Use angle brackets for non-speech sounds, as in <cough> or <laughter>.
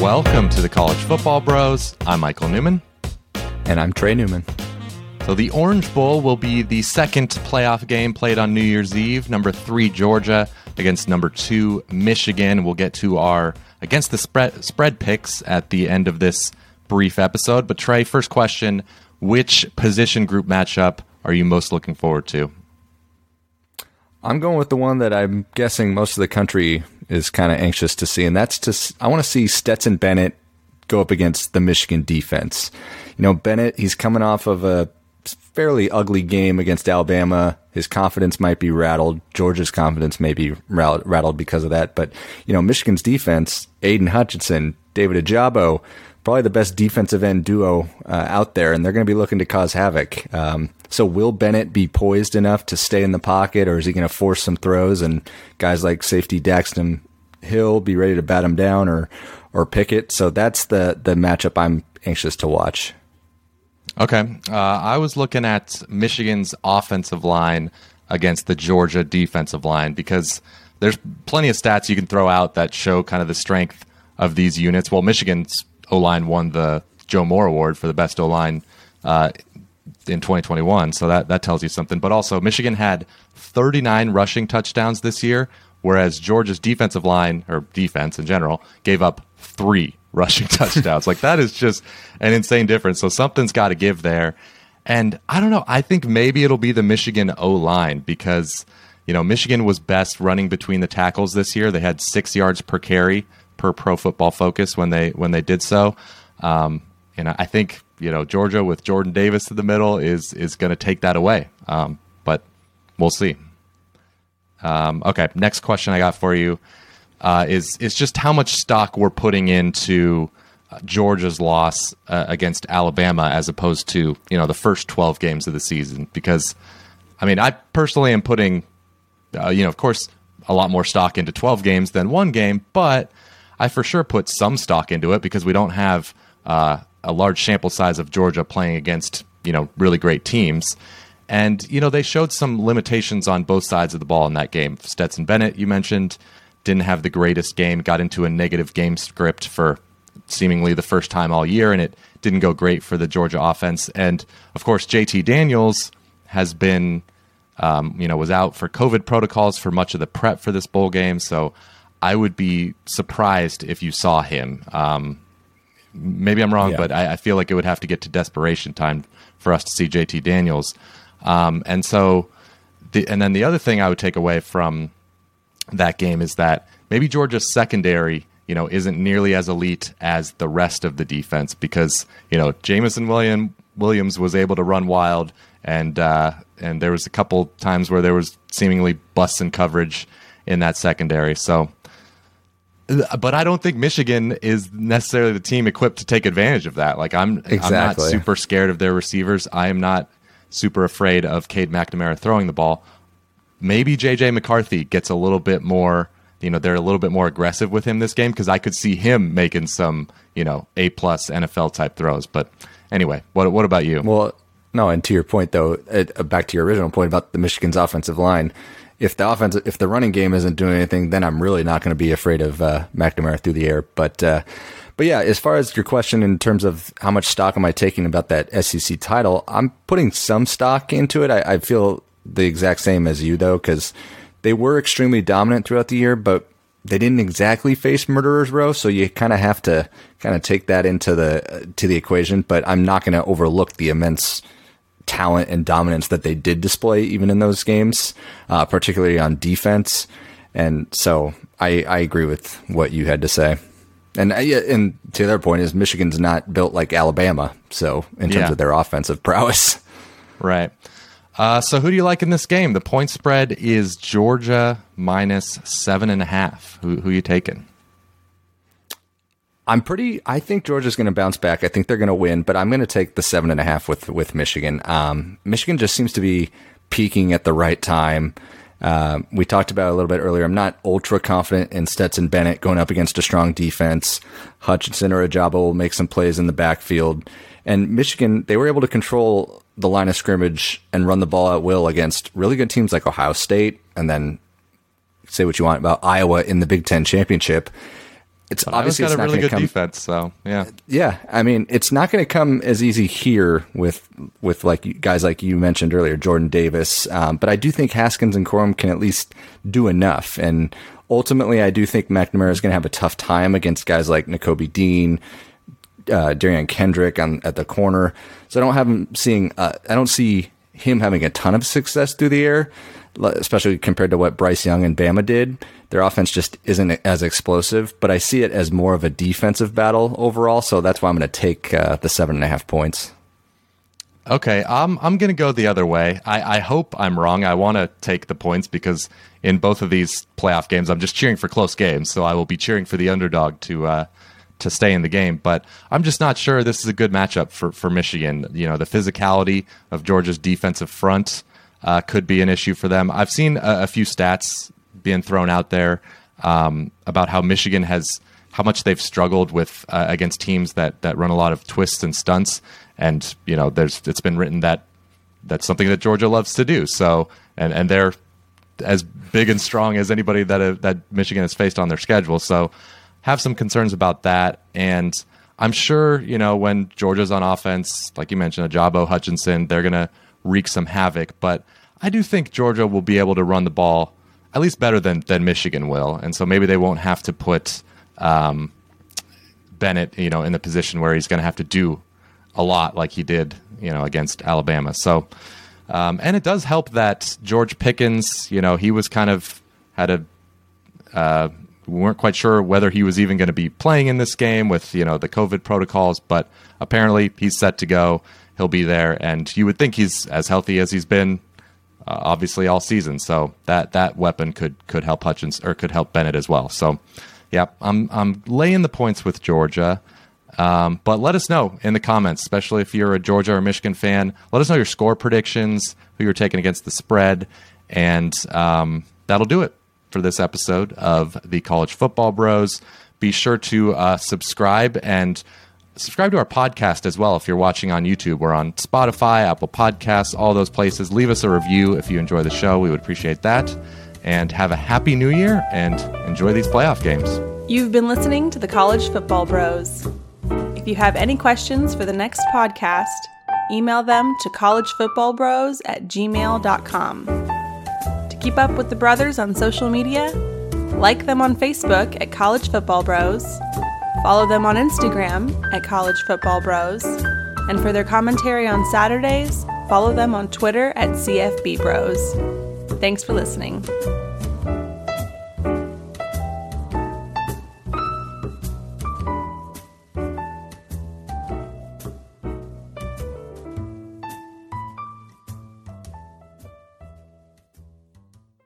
Welcome to the College Football Bros. I'm Michael Newman. And I'm Trey Newman. So, the Orange Bowl will be the second playoff game played on New Year's Eve. Number three, Georgia against number two, Michigan. We'll get to our against the spread, spread picks at the end of this brief episode. But, Trey, first question Which position group matchup are you most looking forward to? I'm going with the one that I'm guessing most of the country is kind of anxious to see, and that's to I want to see Stetson Bennett go up against the Michigan defense. You know, Bennett, he's coming off of a fairly ugly game against Alabama. His confidence might be rattled. Georgia's confidence may be rattled because of that. But, you know, Michigan's defense, Aidan Hutchinson, David Ojabo, probably the best defensive end duo uh, out there, and they're going to be looking to cause havoc. Um, so will Bennett be poised enough to stay in the pocket, or is he going to force some throws and guys like safety Daxton Hill be ready to bat him down or or pick it? So that's the the matchup I'm anxious to watch. Okay, uh, I was looking at Michigan's offensive line against the Georgia defensive line because there's plenty of stats you can throw out that show kind of the strength of these units. Well, Michigan's O line won the Joe Moore Award for the best O line uh, in 2021. So that, that tells you something. But also, Michigan had 39 rushing touchdowns this year, whereas Georgia's defensive line, or defense in general, gave up three <laughs> rushing touchdowns. like, that is just an insane difference. So something's got to give there. And I don't know. I think maybe it'll be the Michigan O line because, you know, Michigan was best running between the tackles this year. They had six yards per carry per Pro Football Focus when they when they did so. Um, and I think you know Georgia with Jordan Davis to the middle is is going to take that away. Um, but we'll see. Um, okay, next question I got for you uh, is is just how much stock we're putting into uh, Georgia's loss uh, against Alabama as opposed to you know the first twelve games of the season. Because I mean, I personally am putting uh, you know of course a lot more stock into twelve games than one game, but I for sure put some stock into it because we don't have uh, a large sample size of Georgia playing against you know really great teams. And you know they showed some limitations on both sides of the ball in that game. Stetson Bennett, you mentioned, didn't have the greatest game. Got into a negative game script for seemingly the first time all year, and it didn't go great for the Georgia offense. And of course, JT Daniels has been, um, you know, was out for COVID protocols for much of the prep for this bowl game. So I would be surprised if you saw him. Um, maybe I'm wrong, yeah. but I, I, feel like it would have to get to desperation time for us to see JT Daniels. Um, and so, the, and then the other thing I would take away from that game is that maybe Georgia's secondary, you know, isn't nearly as elite as the rest of the defense because you know Jameson William Williams was able to run wild, and uh, and there was a couple times where there was seemingly busts in coverage in that secondary. So but I don't think Michigan is necessarily the team equipped to take advantage of that. Like I'm, exactly. I'm not super scared of their receivers. I am not super afraid of Cade McNamara throwing the ball. Maybe JJ McCarthy gets a little bit more. You know, they're a little bit more aggressive with him this game because I could see him making some, you know, A plus NFL type throws. But anyway, what what about you? Well, no, and to your point though, uh, back to your original point about the Michigan's offensive line if the offense, if the running game isn't doing anything, then I'm really not going to be afraid of uh, McNamara through the air. But uh, but yeah, as far as your question in terms of how much stock am I taking about that SEC title, I'm putting some stock into it. I, I feel the exact same as you though, because they were extremely dominant throughout the year, but they didn't exactly face murderers row, so you kind of have to kind of take that into the uh, to the equation. But I'm not going to overlook the immense talent and dominance that they did display even in those games, uh, particularly on defense. And so I, I agree with what you had to say. And uh, and to their point is Michigan's not built like Alabama, so in terms yeah. of their offensive <laughs> prowess, right. Uh, so who do you like in this game? The point spread is Georgia minus seven and a half. Who who you taking? I'm pretty. I think Georgia's going to bounce back. I think they're going to win, but I'm going to take the seven and a half with with Michigan. Um, Michigan just seems to be peaking at the right time. Uh, we talked about it a little bit earlier. I'm not ultra confident in Stetson Bennett going up against a strong defense. Hutchinson or Ojabo will make some plays in the backfield. And Michigan, they were able to control the line of scrimmage and run the ball at will against really good teams like Ohio State, and then say what you want about Iowa in the Big Ten championship it's But obviously Iowa's it's got a not really good come. defense, so yeah. Yeah, I mean, it's not going to come as easy here with with like guys like you mentioned earlier, Jordan Davis. Um, but I do think Haskins and Corum can at least do enough. And ultimately, I do think McNamara is going to have a tough time against guys like Nakobe Dean, uh, Derion Kendrick on at the corner. So I don't have him seeing. Uh, I don't see him having a ton of success through the air, especially compared to what Bryce Young and Bama did. Their offense just isn't as explosive, but I see it as more of a defensive battle overall. So that's why I'm going to take uh, the seven and a half points. Okay, I'm I'm gonna go the other way. I, I hope I'm wrong. I want to take the points because in both of these playoff games, I'm just cheering for close games. So I will be cheering for the underdog to uh, to stay in the game. But I'm just not sure this is a good matchup for for Michigan. You know, the physicality of Georgia's defensive front uh, could be an issue for them. I've seen a, a few stats being thrown out there um, about how Michigan has how much they've struggled with uh, against teams that that run a lot of twists and stunts. And you know, there's it's been written that that's something that Georgia loves to do. So and and they're as big and strong as anybody that uh, that Michigan has faced on their schedule. So have some concerns about that. And I'm sure you know when Georgia's on offense, like you mentioned, Ojabo Hutchinson, they're gonna wreak some havoc. But I do think Georgia will be able to run the ball at least better than than Michigan will, and so maybe they won't have to put. Um, Bennett, you know, in the position where he's going to have to do a lot like he did, you know, against Alabama. So, um, and it does help that George Pickens, you know, he was kind of had a uh, we weren't quite sure whether he was even going to be playing in this game with you know the COVID protocols, but apparently he's set to go. He'll be there, and you would think he's as healthy as he's been, uh, obviously all season. So that that weapon could could help Hutchins or could help Bennett as well. So, yeah, I'm I'm laying the points with Georgia. Um, but let us know in the comments, especially if you're a Georgia or Michigan fan. Let us know your score predictions, who you're taking against the spread, and um, that'll do it for this episode of the College Football Bros. Be sure to uh, subscribe and subscribe to our podcast as well if you're watching on YouTube. We're on Spotify, Apple Podcasts, all those places. Leave us a review if you enjoy the show. We would appreciate that. And have a happy new year and enjoy these playoff games. You've been listening to the College Football Bros. If you have any questions for the next podcast, email them to collegefootballbros at gmail.com. To keep up with the brothers on social media, like them on Facebook at College Football Bros, follow them on Instagram at College Football Bros, and for their commentary on Saturdays, follow them on Twitter at CFB Bros. Thanks for listening.